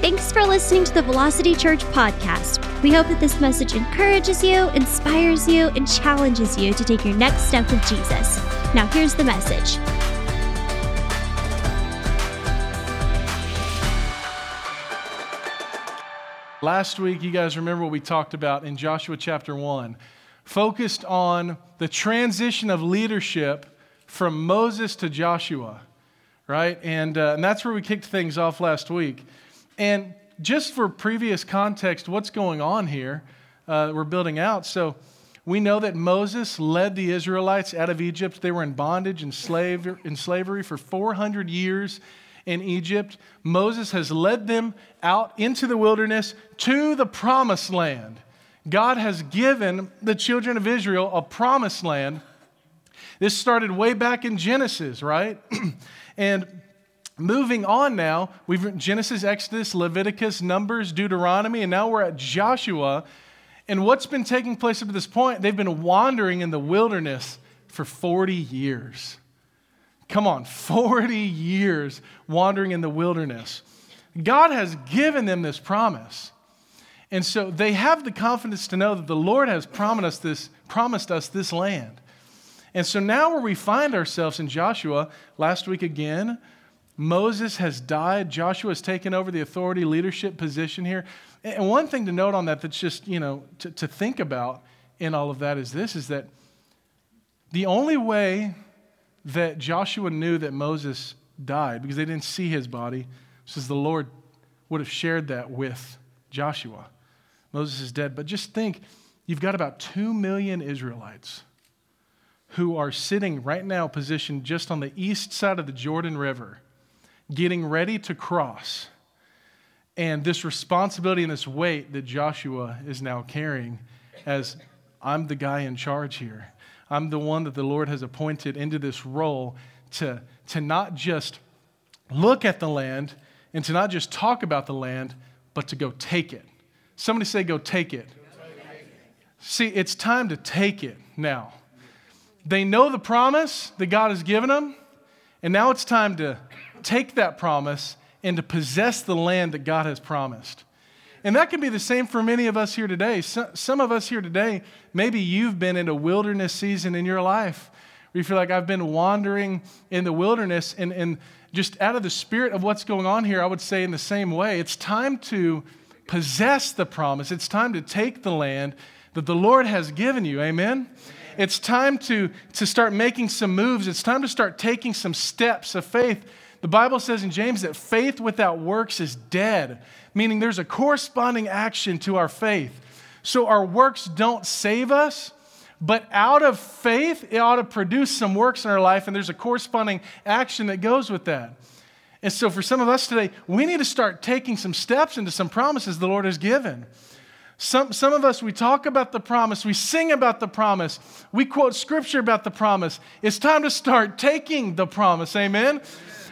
Thanks for listening to the Velocity Church podcast. We hope that this message encourages you, inspires you, and challenges you to take your next step with Jesus. Now, here's the message. Last week, you guys remember what we talked about in Joshua chapter 1, focused on the transition of leadership from Moses to Joshua, right? And, uh, and that's where we kicked things off last week. And just for previous context, what's going on here, uh, we're building out. So we know that Moses led the Israelites out of Egypt. They were in bondage and slave, in slavery for 400 years in Egypt. Moses has led them out into the wilderness to the promised land. God has given the children of Israel a promised land. This started way back in Genesis, right? and Moving on now, we've Genesis, Exodus, Leviticus, Numbers, Deuteronomy, and now we're at Joshua. And what's been taking place up to this point? They've been wandering in the wilderness for 40 years. Come on, 40 years wandering in the wilderness. God has given them this promise. And so they have the confidence to know that the Lord has promised us this, promised us this land. And so now where we find ourselves in Joshua, last week again, Moses has died. Joshua has taken over the authority leadership position here. And one thing to note on that that's just, you know, to, to think about in all of that is this is that the only way that Joshua knew that Moses died, because they didn't see his body, says the Lord would have shared that with Joshua. Moses is dead. But just think you've got about 2 million Israelites who are sitting right now positioned just on the east side of the Jordan River getting ready to cross. And this responsibility and this weight that Joshua is now carrying as I'm the guy in charge here. I'm the one that the Lord has appointed into this role to, to not just look at the land and to not just talk about the land, but to go take it. Somebody say, go take it. See, it's time to take it now. They know the promise that God has given them, and now it's time to take that promise and to possess the land that God has promised. And that can be the same for many of us here today. Some of us here today, maybe you've been in a wilderness season in your life where you feel like I've been wandering in the wilderness and, and just out of the spirit of what's going on here, I would say in the same way, it's time to possess the promise. It's time to take the land that the Lord has given you. Amen? It's time to, to start making some moves. It's time to start taking some steps of faith the Bible says in James that faith without works is dead, meaning there's a corresponding action to our faith. So our works don't save us, but out of faith, it ought to produce some works in our life, and there's a corresponding action that goes with that. And so for some of us today, we need to start taking some steps into some promises the Lord has given. Some, some of us, we talk about the promise, we sing about the promise, we quote scripture about the promise. It's time to start taking the promise. Amen?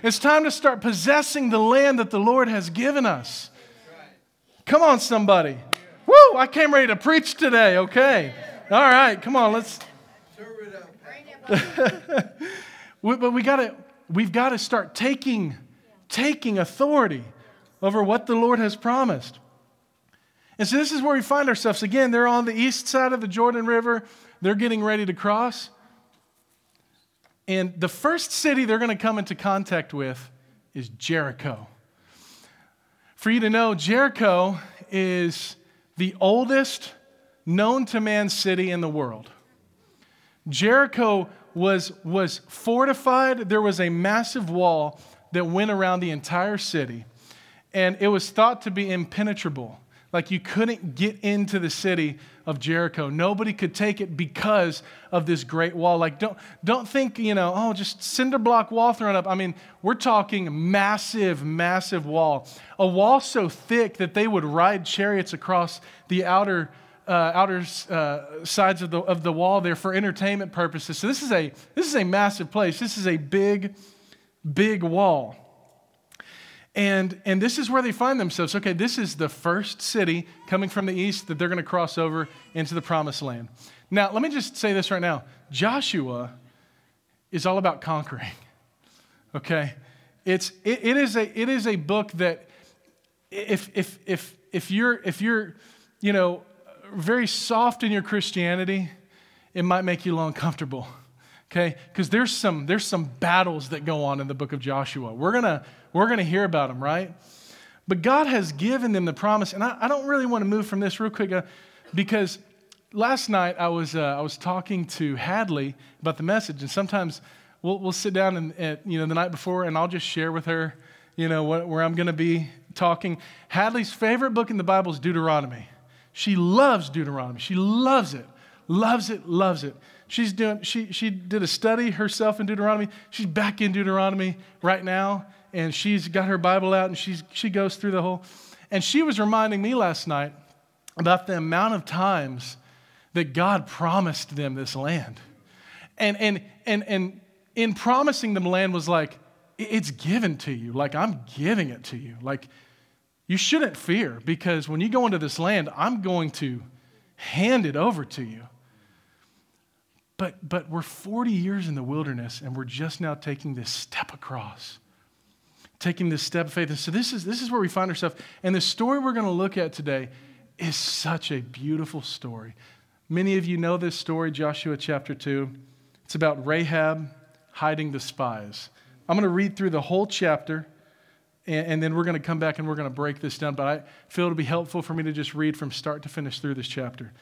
It's time to start possessing the land that the Lord has given us. Come on, somebody. Woo, I came ready to preach today, okay? All right, come on, let's. but we gotta, we've got to start taking, taking authority over what the Lord has promised. And so this is where we find ourselves. Again, they're on the east side of the Jordan River. They're getting ready to cross. And the first city they're going to come into contact with is Jericho. For you to know, Jericho is the oldest known to man city in the world. Jericho was, was fortified, there was a massive wall that went around the entire city, and it was thought to be impenetrable. Like you couldn't get into the city of Jericho. Nobody could take it because of this great wall. Like don't don't think, you know, oh, just cinder block wall thrown up. I mean, we're talking massive, massive wall. A wall so thick that they would ride chariots across the outer uh, outer uh, sides of the, of the wall there for entertainment purposes. So this is a this is a massive place. This is a big, big wall. And, and this is where they find themselves. Okay, this is the first city coming from the east that they're going to cross over into the promised land. Now, let me just say this right now Joshua is all about conquering. Okay? It's, it, it, is a, it is a book that if, if, if, if, you're, if you're, you know, very soft in your Christianity, it might make you a little uncomfortable. Okay? Because there's some, there's some battles that go on in the book of Joshua. We're to we're gonna hear about them, right? But God has given them the promise. And I, I don't really want to move from this real quick uh, because last night I was, uh, I was talking to Hadley about the message. And sometimes we'll, we'll sit down and, and, you know, the night before and I'll just share with her, you know, what, where I'm to be talking. Hadley's favorite book in the Bible is Deuteronomy. She loves Deuteronomy. She loves it, loves it, loves it. She's doing, she, she did a study herself in Deuteronomy. She's back in Deuteronomy right now and she's got her Bible out and she's, she goes through the whole. And she was reminding me last night about the amount of times that God promised them this land. And, and, and, and in promising them land was like, it's given to you. Like, I'm giving it to you. Like, you shouldn't fear because when you go into this land, I'm going to hand it over to you. But, but we're 40 years in the wilderness and we're just now taking this step across taking this step of faith. And so this is, this is where we find ourselves. And the story we're going to look at today is such a beautiful story. Many of you know this story, Joshua chapter 2. It's about Rahab hiding the spies. I'm going to read through the whole chapter, and, and then we're going to come back and we're going to break this down. But I feel it'll be helpful for me to just read from start to finish through this chapter.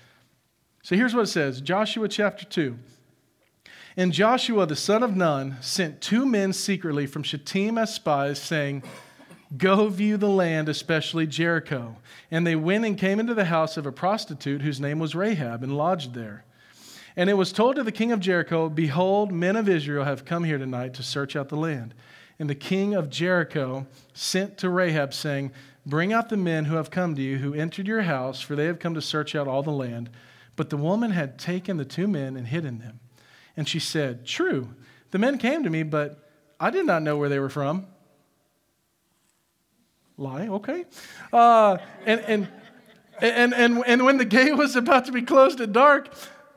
So here's what it says Joshua chapter 2. And Joshua the son of Nun sent two men secretly from Shittim as spies, saying, Go view the land, especially Jericho. And they went and came into the house of a prostitute whose name was Rahab, and lodged there. And it was told to the king of Jericho, Behold, men of Israel have come here tonight to search out the land. And the king of Jericho sent to Rahab, saying, Bring out the men who have come to you, who entered your house, for they have come to search out all the land. But the woman had taken the two men and hidden them. And she said, True, the men came to me, but I did not know where they were from. Lie, okay. Uh, and, and, and, and, and when the gate was about to be closed at dark,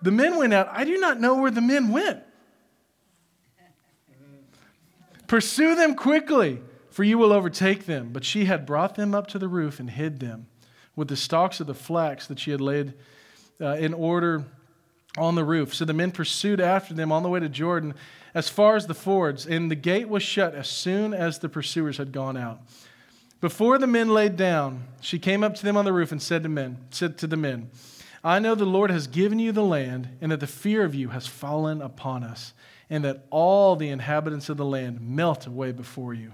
the men went out. I do not know where the men went. Pursue them quickly, for you will overtake them. But she had brought them up to the roof and hid them with the stalks of the flax that she had laid uh, in order on the roof. So the men pursued after them on the way to Jordan as far as the fords, and the gate was shut as soon as the pursuers had gone out. Before the men laid down, she came up to them on the roof and said to men, said to the men, I know the Lord has given you the land, and that the fear of you has fallen upon us, and that all the inhabitants of the land melt away before you.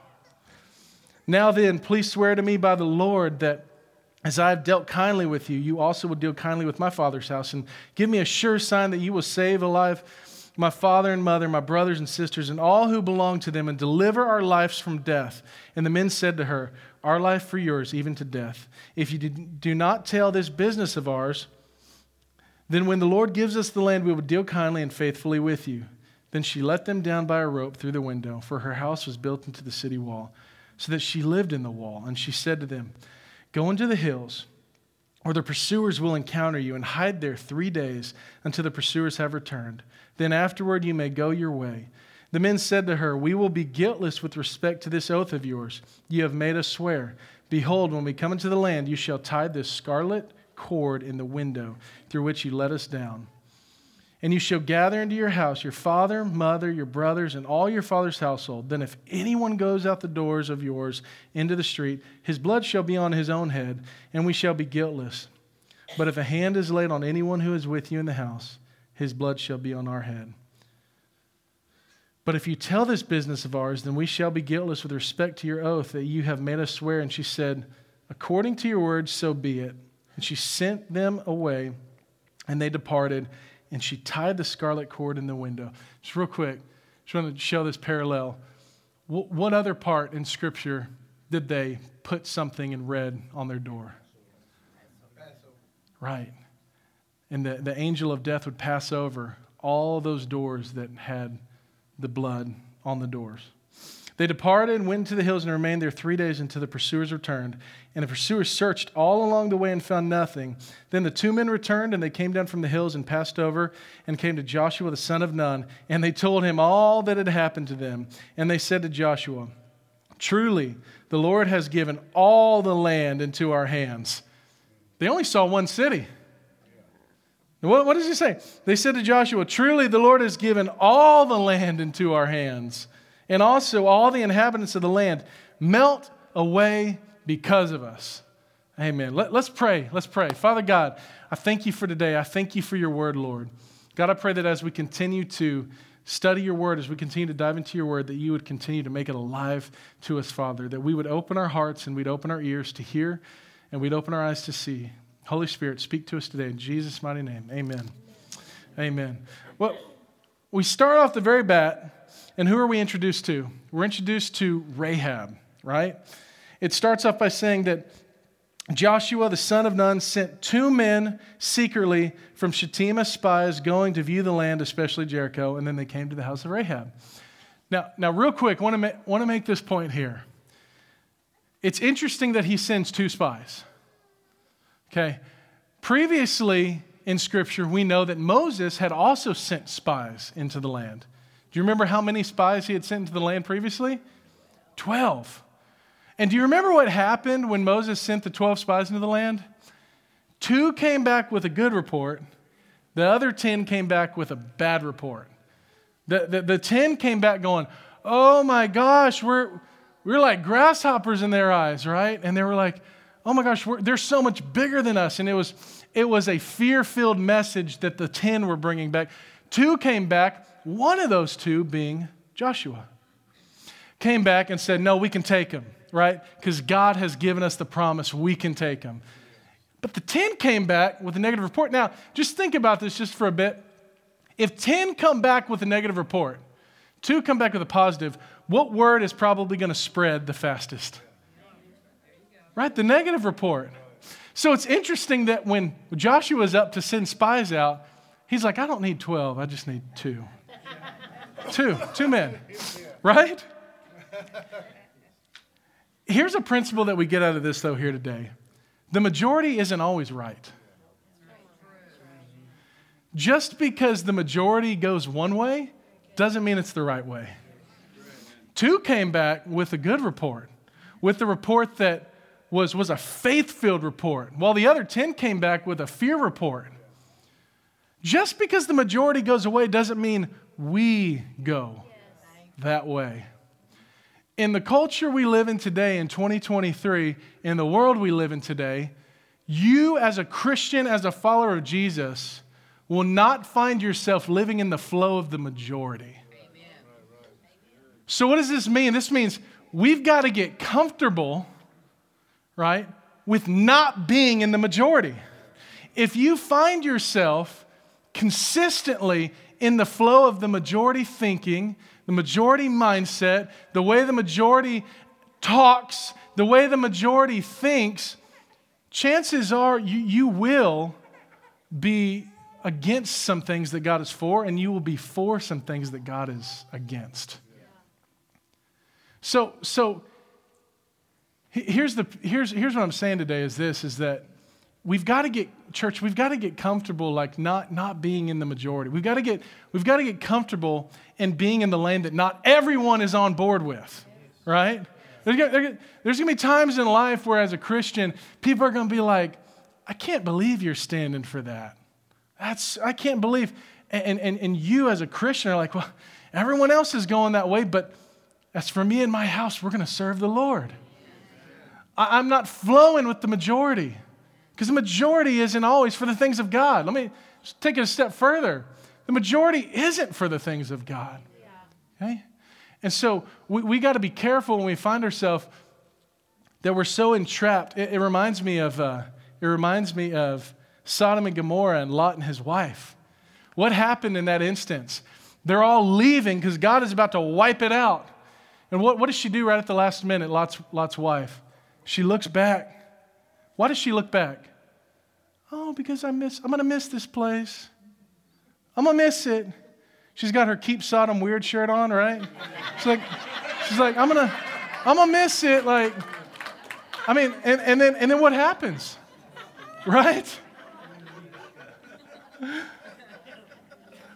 Now then, please swear to me by the Lord that as I have dealt kindly with you, you also will deal kindly with my father's house. And give me a sure sign that you will save alive my father and mother, my brothers and sisters, and all who belong to them, and deliver our lives from death. And the men said to her, Our life for yours, even to death. If you do not tell this business of ours, then when the Lord gives us the land, we will deal kindly and faithfully with you. Then she let them down by a rope through the window, for her house was built into the city wall so that she lived in the wall. And she said to them, Go into the hills, or the pursuers will encounter you, and hide there three days until the pursuers have returned. Then afterward you may go your way. The men said to her, We will be guiltless with respect to this oath of yours. You have made us swear. Behold, when we come into the land, you shall tie this scarlet cord in the window through which you let us down. And you shall gather into your house your father, mother, your brothers, and all your father's household. Then, if anyone goes out the doors of yours into the street, his blood shall be on his own head, and we shall be guiltless. But if a hand is laid on anyone who is with you in the house, his blood shall be on our head. But if you tell this business of ours, then we shall be guiltless with respect to your oath that you have made us swear. And she said, According to your words, so be it. And she sent them away, and they departed and she tied the scarlet cord in the window. Just real quick, just want to show this parallel. What other part in Scripture did they put something in red on their door? Right. And the, the angel of death would pass over all those doors that had the blood on the doors. They departed and went into the hills and remained there three days until the pursuers returned. And the pursuers searched all along the way and found nothing. Then the two men returned and they came down from the hills and passed over and came to Joshua the son of Nun. And they told him all that had happened to them. And they said to Joshua, Truly, the Lord has given all the land into our hands. They only saw one city. What, what does he say? They said to Joshua, Truly, the Lord has given all the land into our hands and also all the inhabitants of the land melt away because of us. Amen. Let, us pray. Let's pray. Father God, I thank you for today. I thank you for your word, Lord. God, I pray that as we continue to study your word, as we continue to dive into your word, that you would continue to make it alive to us, Father, that we would open our hearts and we'd open our ears to hear and we'd open our eyes to see. Holy Spirit, speak to us today in Jesus' mighty name. Amen. Amen. Well, we start off the very bat and who are we introduced to? We're introduced to Rahab, right? It starts off by saying that Joshua, the son of Nun, sent two men secretly from Shittim as spies going to view the land, especially Jericho, and then they came to the house of Rahab. Now, now real quick, I want to, want to make this point here. It's interesting that he sends two spies. Okay? Previously in Scripture, we know that Moses had also sent spies into the land. Do you remember how many spies he had sent into the land previously? Twelve. And do you remember what happened when Moses sent the 12 spies into the land? Two came back with a good report, the other 10 came back with a bad report. The, the, the 10 came back going, Oh my gosh, we're, we're like grasshoppers in their eyes, right? And they were like, Oh my gosh, they're so much bigger than us. And it was, it was a fear filled message that the 10 were bringing back. Two came back one of those two being Joshua. Came back and said, No, we can take him, right? Because God has given us the promise, we can take him. But the 10 came back with a negative report. Now, just think about this just for a bit. If 10 come back with a negative report, two come back with a positive, what word is probably going to spread the fastest? Right? The negative report. So it's interesting that when Joshua was up to send spies out, he's like, I don't need 12, I just need two. Two, two men, right? Here's a principle that we get out of this, though, here today the majority isn't always right. Just because the majority goes one way doesn't mean it's the right way. Two came back with a good report, with the report that was, was a faith filled report, while the other 10 came back with a fear report. Just because the majority goes away doesn't mean we go that way. In the culture we live in today, in 2023, in the world we live in today, you as a Christian, as a follower of Jesus, will not find yourself living in the flow of the majority. So, what does this mean? This means we've got to get comfortable, right, with not being in the majority. If you find yourself consistently in the flow of the majority thinking, the majority mindset, the way the majority talks, the way the majority thinks, chances are you, you will be against some things that God is for, and you will be for some things that God is against. So, so here's, the, here's, here's what I'm saying today is this, is that we've got to get church we've got to get comfortable like not not being in the majority. We've got to get we've got to get comfortable in being in the lane that not everyone is on board with right? There's going to be times in life where as a christian people are going to be like i can't believe you're standing for that. That's i can't believe and, and, and you as a christian are like well everyone else is going that way but as for me and my house we're going to serve the lord. I, i'm not flowing with the majority because the majority isn't always for the things of God. Let me take it a step further. The majority isn't for the things of God. Okay? And so we, we got to be careful when we find ourselves that we're so entrapped. It, it reminds me of uh, it reminds me of Sodom and Gomorrah and Lot and his wife. What happened in that instance? They're all leaving because God is about to wipe it out. And what, what does she do right at the last minute, Lot's, Lot's wife? She looks back. Why does she look back? Oh, because I miss, I'm going to miss this place. I'm going to miss it. She's got her Keep Sodom Weird shirt on, right? She's like, she's like I'm going to, I'm going to miss it. Like, I mean, and, and, then, and then what happens? Right?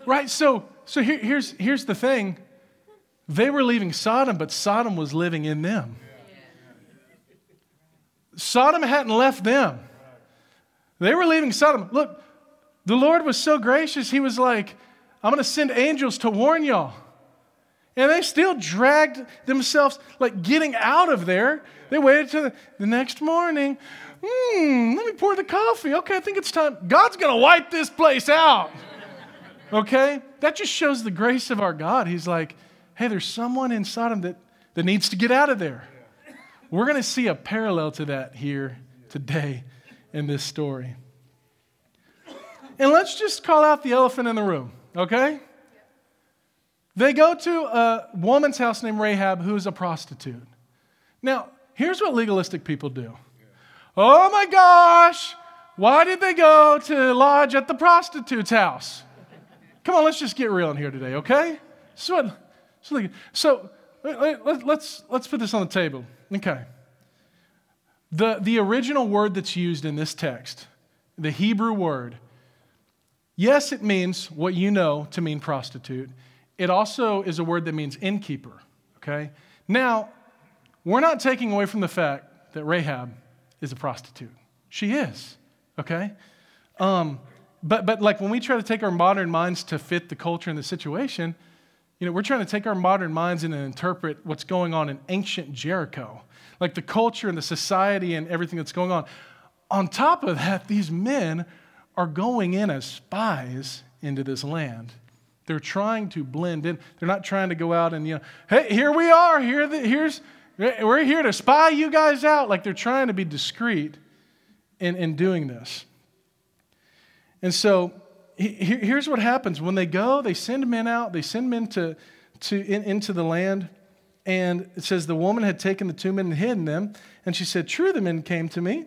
Right? So, so here, here's, here's the thing they were leaving Sodom, but Sodom was living in them. Sodom hadn't left them. They were leaving Sodom. Look, the Lord was so gracious, He was like, I'm going to send angels to warn y'all. And they still dragged themselves, like getting out of there. They waited till the, next morning. Hmm, let me pour the coffee. Okay, I think it's time. God's going to wipe this place out. Okay? That just shows the grace of our God. He's like, hey, there's someone in Sodom that, that needs to get out of there. We're going to see a parallel to that here today in this story. And let's just call out the elephant in the room, okay? They go to a woman's house named Rahab who's a prostitute. Now, here's what legalistic people do Oh my gosh, why did they go to lodge at the prostitute's house? Come on, let's just get real in here today, okay? So, so let, let's, let's put this on the table. Okay. The, the original word that's used in this text, the Hebrew word, yes, it means what you know to mean prostitute. It also is a word that means innkeeper, okay? Now, we're not taking away from the fact that Rahab is a prostitute. She is, okay? Um, but, but like when we try to take our modern minds to fit the culture and the situation, you know, we're trying to take our modern minds and interpret what's going on in ancient Jericho, like the culture and the society and everything that's going on. On top of that, these men are going in as spies into this land. They're trying to blend in. They're not trying to go out and, you know, hey, here we are. Here the, here's, we're here to spy you guys out. Like they're trying to be discreet in, in doing this. And so here's what happens when they go, they send men out, they send men to, to, in, into the land. And it says the woman had taken the two men and hidden them. And she said, True, the men came to me,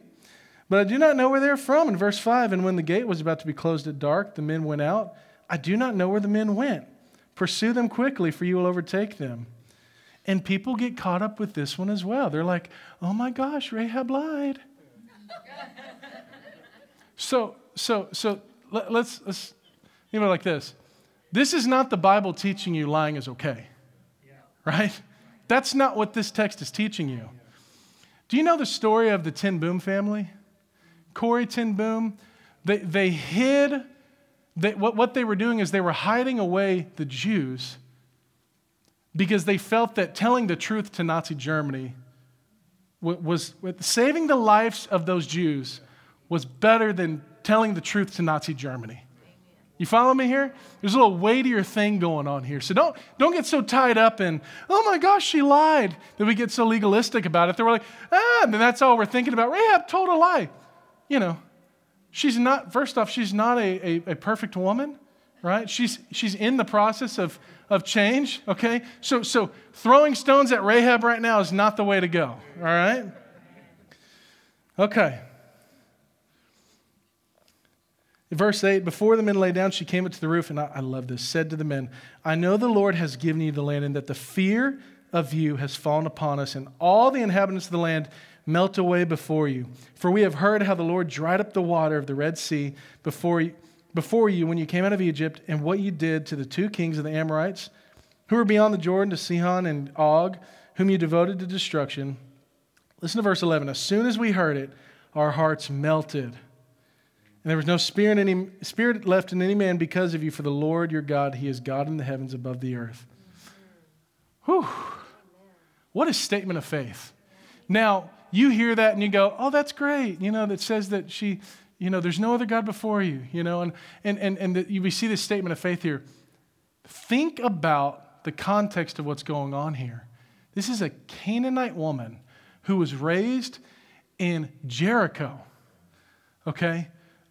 but I do not know where they're from. In verse 5, and when the gate was about to be closed at dark, the men went out. I do not know where the men went. Pursue them quickly, for you will overtake them. And people get caught up with this one as well. They're like, oh my gosh, Rahab lied. so, so, so let, us let's think about it like this. This is not the Bible teaching you lying is okay, right? That's not what this text is teaching you. Do you know the story of the ten Boom family? Corrie ten Boom. They, they hid, they, what, what they were doing is they were hiding away the Jews because they felt that telling the truth to Nazi Germany was, was saving the lives of those Jews was better than telling the truth to Nazi Germany. You follow me here? There's a little weightier thing going on here. So don't, don't get so tied up in, oh my gosh, she lied, that we get so legalistic about it. That we're like, ah, and that's all we're thinking about. Rahab told a lie. You know, she's not, first off, she's not a, a, a perfect woman, right? She's, she's in the process of, of change, okay? So, so throwing stones at Rahab right now is not the way to go, all right? Okay. Verse 8 Before the men lay down, she came up to the roof, and I, I, love this, said to the men, I know the Lord has given you the land, and that the fear of you has fallen upon us, and all the inhabitants of the land melt away before you. For we have heard how the Lord dried up the water of the Red Sea before before you when you came out of Egypt, and what you did to the two kings of the Amorites, who were beyond the Jordan, to Sihon and Og, whom you devoted to destruction. Listen to verse 11. As soon as we heard it, our hearts melted and there was no spirit, any, spirit left in any man because of you, for the Lord your God, He is God in the heavens above the earth. Whew. What a statement of faith. Now, you hear that and you go, oh, that's great. You know, that says that she, you know, there's no other God before you, you know, and, and, and, and the, we see this statement of faith here. Think about the context of what's going on here. This is a Canaanite woman who was raised in Jericho, okay?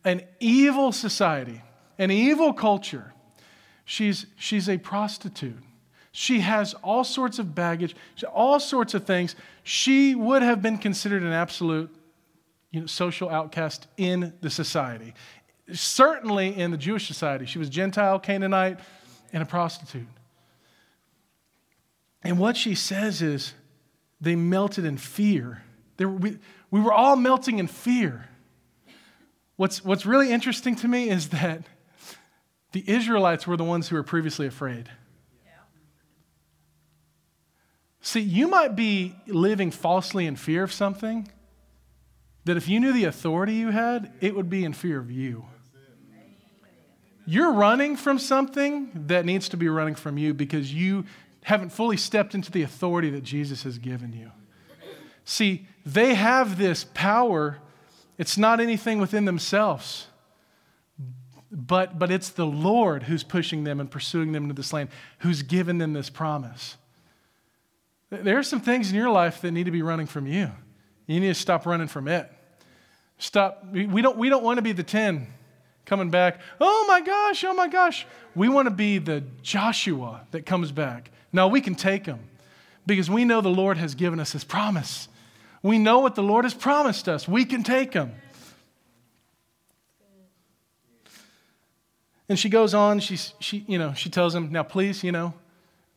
An evil society, an evil culture. She's, she's a prostitute. She has all sorts of baggage, all sorts of things. She would have been considered an absolute you know, social outcast in the society. Certainly in the Jewish society. She was Gentile, Canaanite, and a prostitute. And what she says is, they melted in fear. We, we were all melting in fear. What's, what's really interesting to me is that the Israelites were the ones who were previously afraid. See, you might be living falsely in fear of something that if you knew the authority you had, it would be in fear of you. You're running from something that needs to be running from you because you haven't fully stepped into the authority that Jesus has given you. See, they have this power it's not anything within themselves, but, but it's the Lord who's pushing them and pursuing them into this land, who's given them this promise. There are some things in your life that need to be running from you. You need to stop running from it. Stop. We don't, we don't want to be the 10 coming back. Oh my gosh, oh my gosh. We want to be the Joshua that comes back. Now we can take him because we know the Lord has given us his promise. We know what the Lord has promised us. We can take them. And she goes on, she, she, you know, she tells him, now please, you know,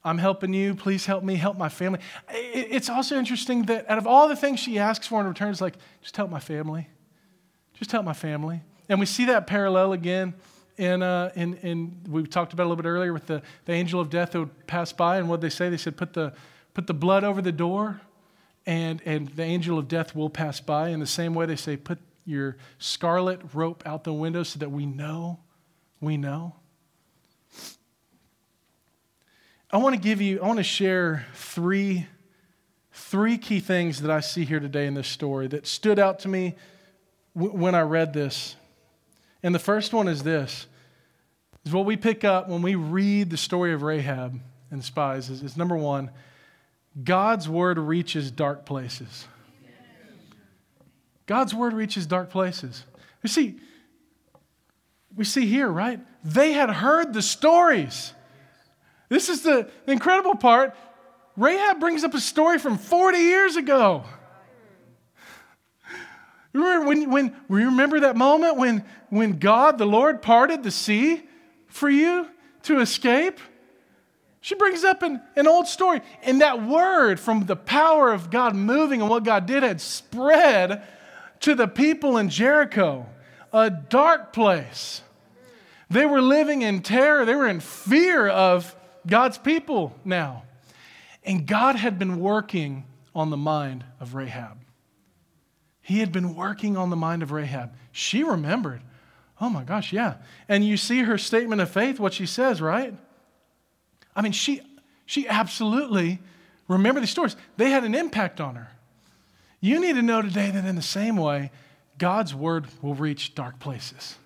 I'm helping you. Please help me, help my family. It's also interesting that out of all the things she asks for in return, it's like, just help my family. Just help my family. And we see that parallel again in, uh, in, in we talked about a little bit earlier with the, the angel of death that would pass by. And what they say? They said, put the, put the blood over the door and, and the angel of death will pass by. In the same way, they say, put your scarlet rope out the window so that we know, we know. I want to give you, I want to share three, three key things that I see here today in this story that stood out to me w- when I read this. And the first one is this is what we pick up when we read the story of Rahab and spies is, is number one, God's word reaches dark places. God's word reaches dark places. You see, we see here, right? They had heard the stories. This is the, incredible part. Rahab brings up a story from 40 years ago. Remember when, when remember that moment when, when God, the Lord, parted the sea for you to escape? She brings up an, an old story. And that word from the power of God moving and what God did had spread to the people in Jericho, a dark place. They were living in terror, they were in fear of God's people now. And God had been working on the mind of Rahab. He had been working on the mind of Rahab. She remembered. Oh my gosh, yeah. And you see her statement of faith, what she says, right? I mean, she, she absolutely, remember these stories, they had an impact on her. You need to know today that in the same way, God's word will reach dark places.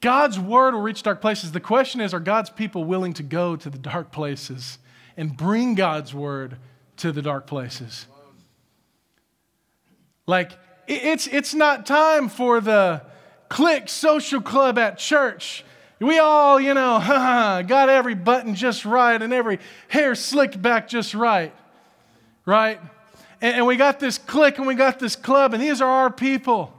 God's word will reach dark places. The question is are God's people willing to go to the dark places and bring God's word to the dark places? Like, it's, it's not time for the clique social club at church we all, you know, got every button just right and every hair slicked back just right, right? And, and we got this clique and we got this club, and these are our people.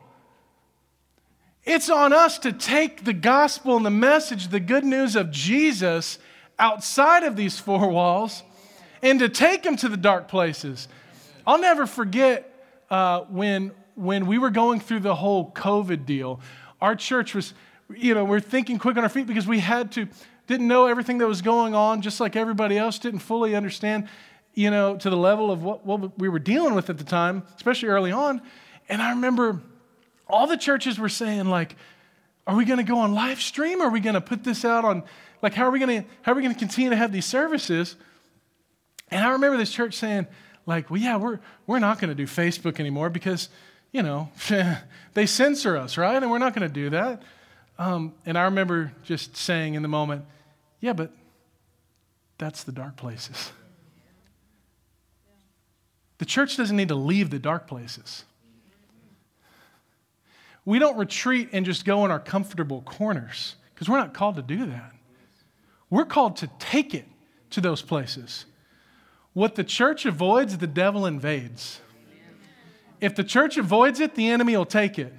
It's on us to take the gospel and the message, the good news of Jesus outside of these four walls and to take them to the dark places. I'll never forget uh, when, when we were going through the whole COVID deal, our church was you know, we're thinking quick on our feet because we had to, didn't know everything that was going on, just like everybody else, didn't fully understand, you know, to the level of what, what we were dealing with at the time, especially early on. And I remember all the churches were saying, like, are we going to go on live stream? Are we going to put this out on, like, how are we going to, how are we going to continue to have these services? And I remember this church saying, like, well, yeah, we're, we're not going to do Facebook anymore because, you know, they censor us, right? And we're not going to do that. Um, and I remember just saying in the moment, yeah, but that's the dark places. The church doesn't need to leave the dark places. We don't retreat and just go in our comfortable corners because we're not called to do that. We're called to take it to those places. What the church avoids, the devil invades. If the church avoids it, the enemy will take it.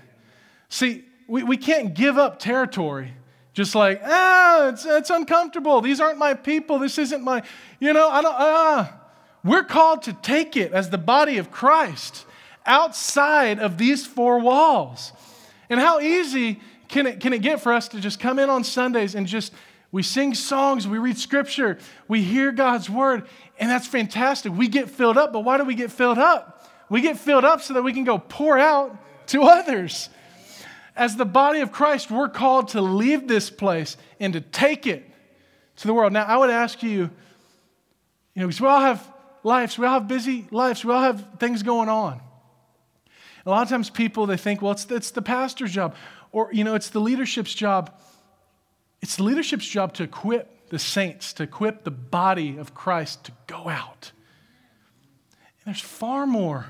See, we, we can't give up territory just like, ah, it's, it's uncomfortable. These aren't my people. This isn't my, you know, I don't, ah. We're called to take it as the body of Christ outside of these four walls. And how easy can it, can it get for us to just come in on Sundays and just, we sing songs, we read scripture, we hear God's word, and that's fantastic. We get filled up, but why do we get filled up? We get filled up so that we can go pour out to others. As the body of Christ, we're called to leave this place and to take it to the world. Now, I would ask you, you know, because we all have lives, we all have busy lives, we all have things going on. A lot of times people, they think, well, it's, it's the pastor's job, or, you know, it's the leadership's job. It's the leadership's job to equip the saints, to equip the body of Christ to go out. And there's far more.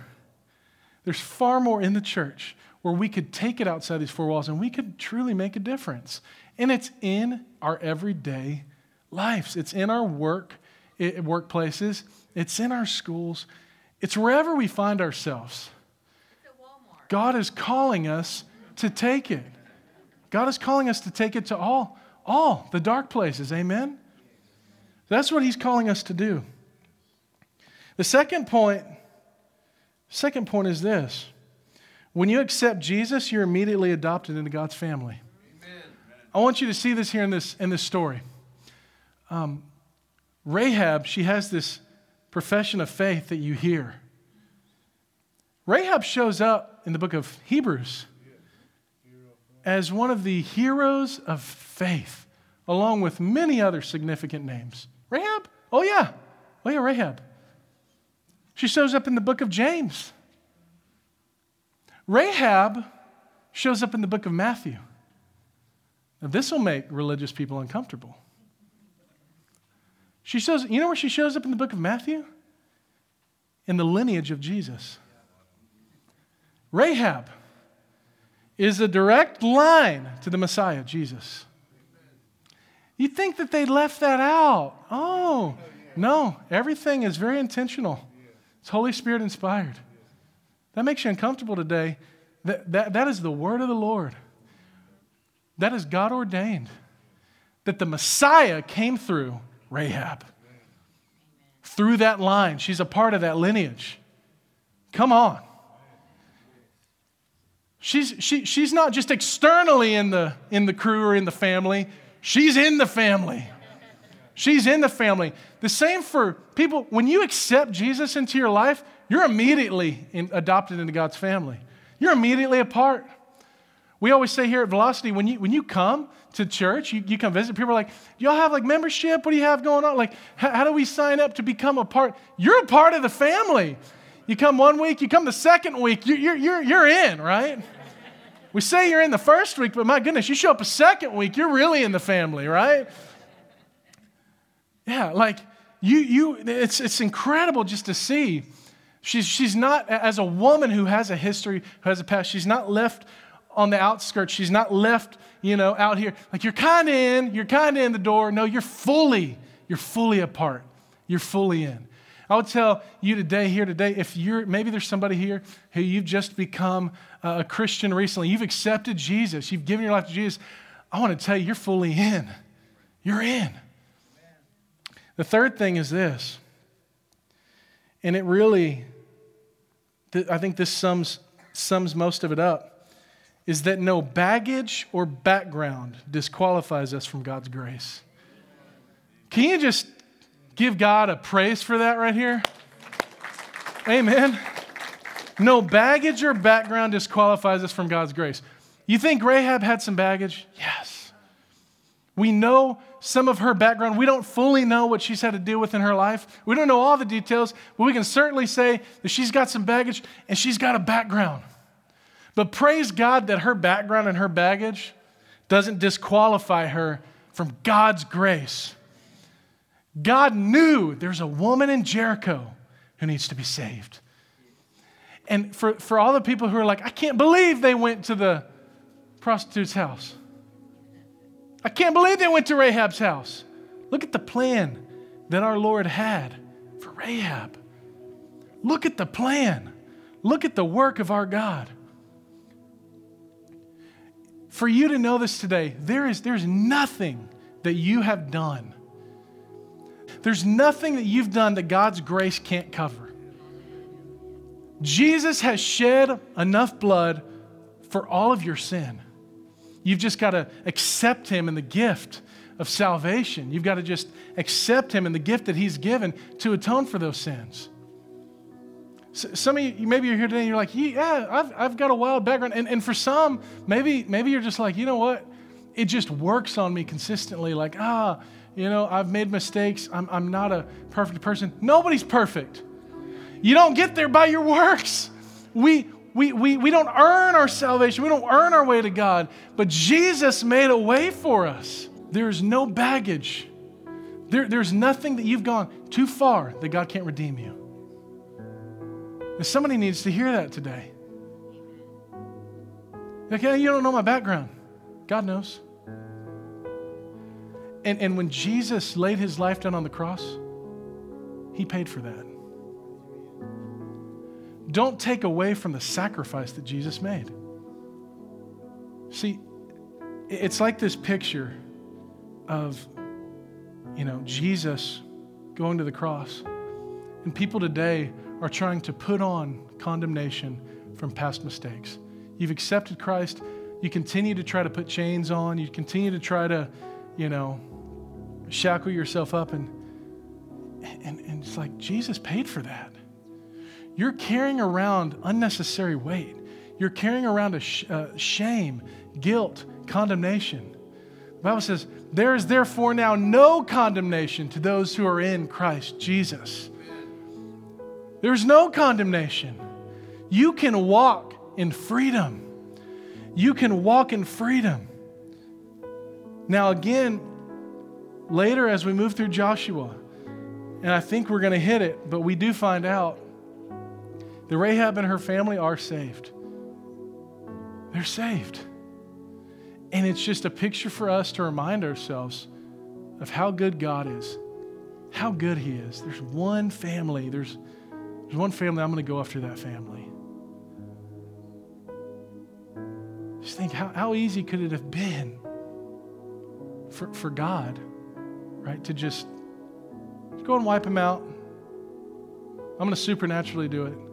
There's far more in the church where we could take it outside these four walls and we could truly make a difference. And it's in our everyday lives, it's in our work, it, workplaces, it's in our schools, it's wherever we find ourselves. God is calling us to take it. God is calling us to take it to all, all the dark places. Amen? That's what He's calling us to do. The second point, second point is this. When you accept Jesus, you're immediately adopted into God's family. Amen. I want you to see this here in this, in this story. Um, Rahab, she has this profession of faith that you hear. Rahab shows up in the book of Hebrews as one of the heroes of faith, along with many other significant names. Rahab? Oh, yeah. Oh, yeah, Rahab. She shows up in the book of James. Rahab shows up in the book of Matthew. Now, this will make religious people uncomfortable. She shows, you know where she shows up in the book of Matthew? In the lineage of Jesus. Rahab is a direct line to the Messiah, Jesus. You think that they left that out? Oh, no. Everything is very intentional. It's Holy Spirit inspired. That makes you uncomfortable today. That, that, that is the word of the Lord. That is God ordained. That the Messiah came through Rahab. Through that line. She's a part of that lineage. Come on. She's, she, she's not just externally in the, in the crew or in the family, she's in the family. She's in the family. The same for people. When you accept Jesus into your life, you're immediately in, adopted into God's family. You're immediately a part. We always say here at Velocity, when you, when you come to church, you, you come visit, people are like, y'all have like membership? What do you have going on? Like, how, how do we sign up to become a part? You're a part of the family. You come one week, you come the second week, you're, you're, you're, you're in, right? We say you're in the first week, but my goodness, you show up a second week, you're really in the family, right? Yeah, like you, you, it's, it's incredible just to see. She's, she's not, as a woman who has a history, who has a past, she's not left on the outskirts. She's not left, you know, out here. Like you're kind of in, you're kind of in the door. No, you're fully, you're fully a part. You're fully in. I would tell you today, here today, if you're maybe there's somebody here who you've just become a Christian recently, you've accepted Jesus, you've given your life to Jesus. I want to tell you, you're fully in. You're in. The third thing is this, and it really, I think this sums, sums most of it up, is that no baggage or background disqualifies us from God's grace. Can you just give God a praise for that right here? Amen. No baggage or background disqualifies us from God's grace. You think Rahab had some baggage? Yes. We know some of her background. We don't fully know what she's had to deal with in her life. We don't know all the details, but we can certainly say that she's got some baggage and she's got a background. But praise God that her background and her baggage doesn't disqualify her from God's grace. God knew there's a woman in Jericho who needs to be saved. And for, for all the people who are like, I can't believe they went to the prostitute's house. I can't believe they went to Rahab's house. Look at the plan that our Lord had for Rahab. Look at the plan. Look at the work of our God. For you to know this today, there is there's nothing that you have done. There's nothing that you've done that God's grace can't cover. Jesus has shed enough blood for all of your sin. You've just got to accept Him in the gift of salvation. You've got to just accept Him in the gift that He's given to atone for those sins. Some of you, maybe you're here today and you're like, yeah, I've, I've got a wild background. And, and for some, maybe, maybe you're just like, you know what? It just works on me consistently. Like, ah, you know, I've made mistakes. I'm, I'm not a perfect person. Nobody's perfect. You don't get there by your works. We, we, we, we don't earn our salvation, we don't earn our way to God, but Jesus made a way for us. There's no baggage, there, there's nothing that you've gone too far that God can't redeem you. And somebody needs to hear that today. Okay, you don't know my background. God knows. And, and when Jesus laid his life down on the cross, he paid for that don't take away from the sacrifice that Jesus made. See, it's like this picture of, you know, Jesus going to the cross. And people today are trying to put on condemnation from past mistakes. You've accepted Christ, you continue to try to put chains on, you continue to try to, you know, shackle yourself up and and, and it's like Jesus paid for that. You're carrying around unnecessary weight. You're carrying around a sh- uh, shame, guilt, condemnation. The Bible says, There is therefore now no condemnation to those who are in Christ Jesus. There's no condemnation. You can walk in freedom. You can walk in freedom. Now, again, later as we move through Joshua, and I think we're going to hit it, but we do find out the Rahab and her family are saved. They're saved. And it's just a picture for us to remind ourselves of how good God is, how good He is. There's one family, there's, there's one family, I'm going to go after that family. Just think how, how easy could it have been for, for God, right, to just, just go and wipe him out. I'm going to supernaturally do it.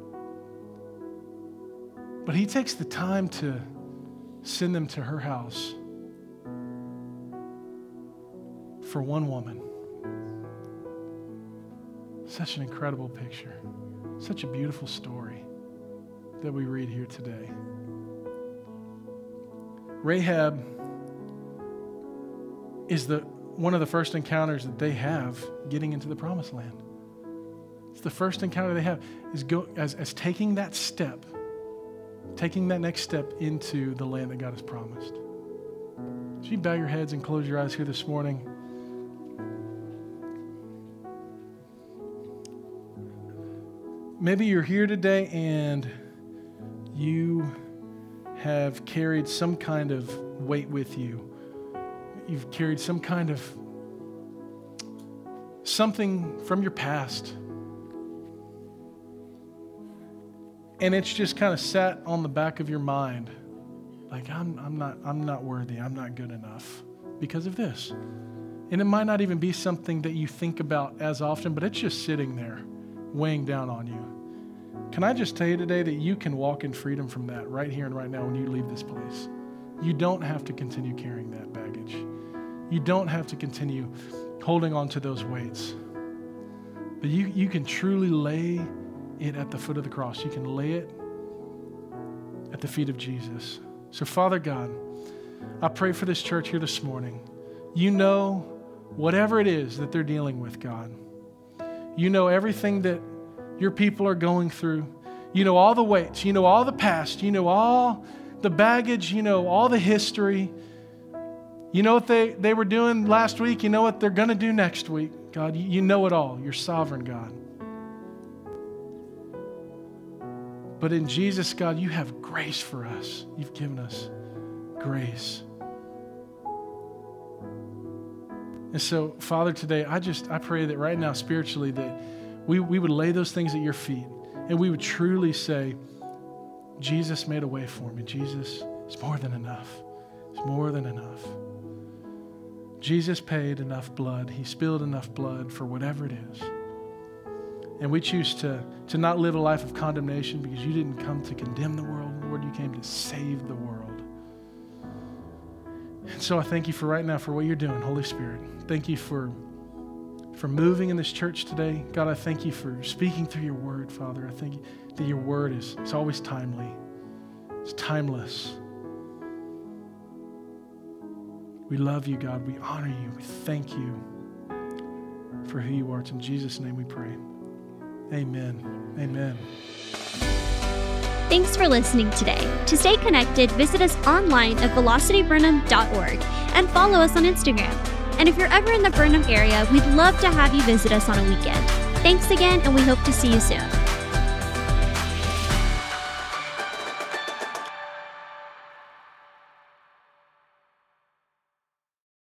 But he takes the time to send them to her house for one woman. Such an incredible picture, such a beautiful story that we read here today. Rahab is the one of the first encounters that they have getting into the promised land. It's the first encounter they have is go, as, as taking that step taking that next step into the land that God has promised. So you bow your heads and close your eyes here this morning. Maybe you're here today and you have carried some kind of weight with you. You've carried some kind of something from your past and it's just kind of sat on the back of your mind like I'm, I'm, not, I'm not worthy i'm not good enough because of this. And it might not even be something that you think about as often but it's just sitting there weighing down on you. Can i just tell you today that you can walk in freedom from that right here and right now when you leave this place? You don't have to continue carrying that baggage. You don't have to continue holding on to those weights. But you, you can truly lay it at the foot of the cross. You can lay it at the feet of Jesus. So, Father God, I pray for this church here this morning. You know whatever it is that they're dealing with, God. You know everything that your people are going through. You know all the weights. You know all the past. You know all the baggage. You know all the history. You know what they, they were doing last week. You know what they're going to do next week. God, you know it all. You're sovereign, God. But in Jesus, God, you have grace for us. You've given us grace. And so, Father, today, I just, I pray that right now, spiritually, that we, we would lay those things at your feet and we would truly say, Jesus made a way for me. Jesus is more than enough. It's more than enough. Jesus paid enough blood. He spilled enough blood for whatever it is. And we choose to, to not live a life of condemnation because you didn't come to condemn the world, Lord. You came to save the world. And so I thank you for right now for what you're doing, Holy Spirit. Thank you for, for moving in this church today. God, I thank you for speaking through your word, Father. I thank you that your word is it's always timely. It's timeless. We love you, God. We honor you. We thank you for who you are. It's in Jesus' name we pray. Amen. Amen. Thanks for listening today. To stay connected, visit us online at velocitybrenham.org and follow us on Instagram. And if you're ever in the Brenham area, we'd love to have you visit us on a weekend. Thanks again, and we hope to see you soon.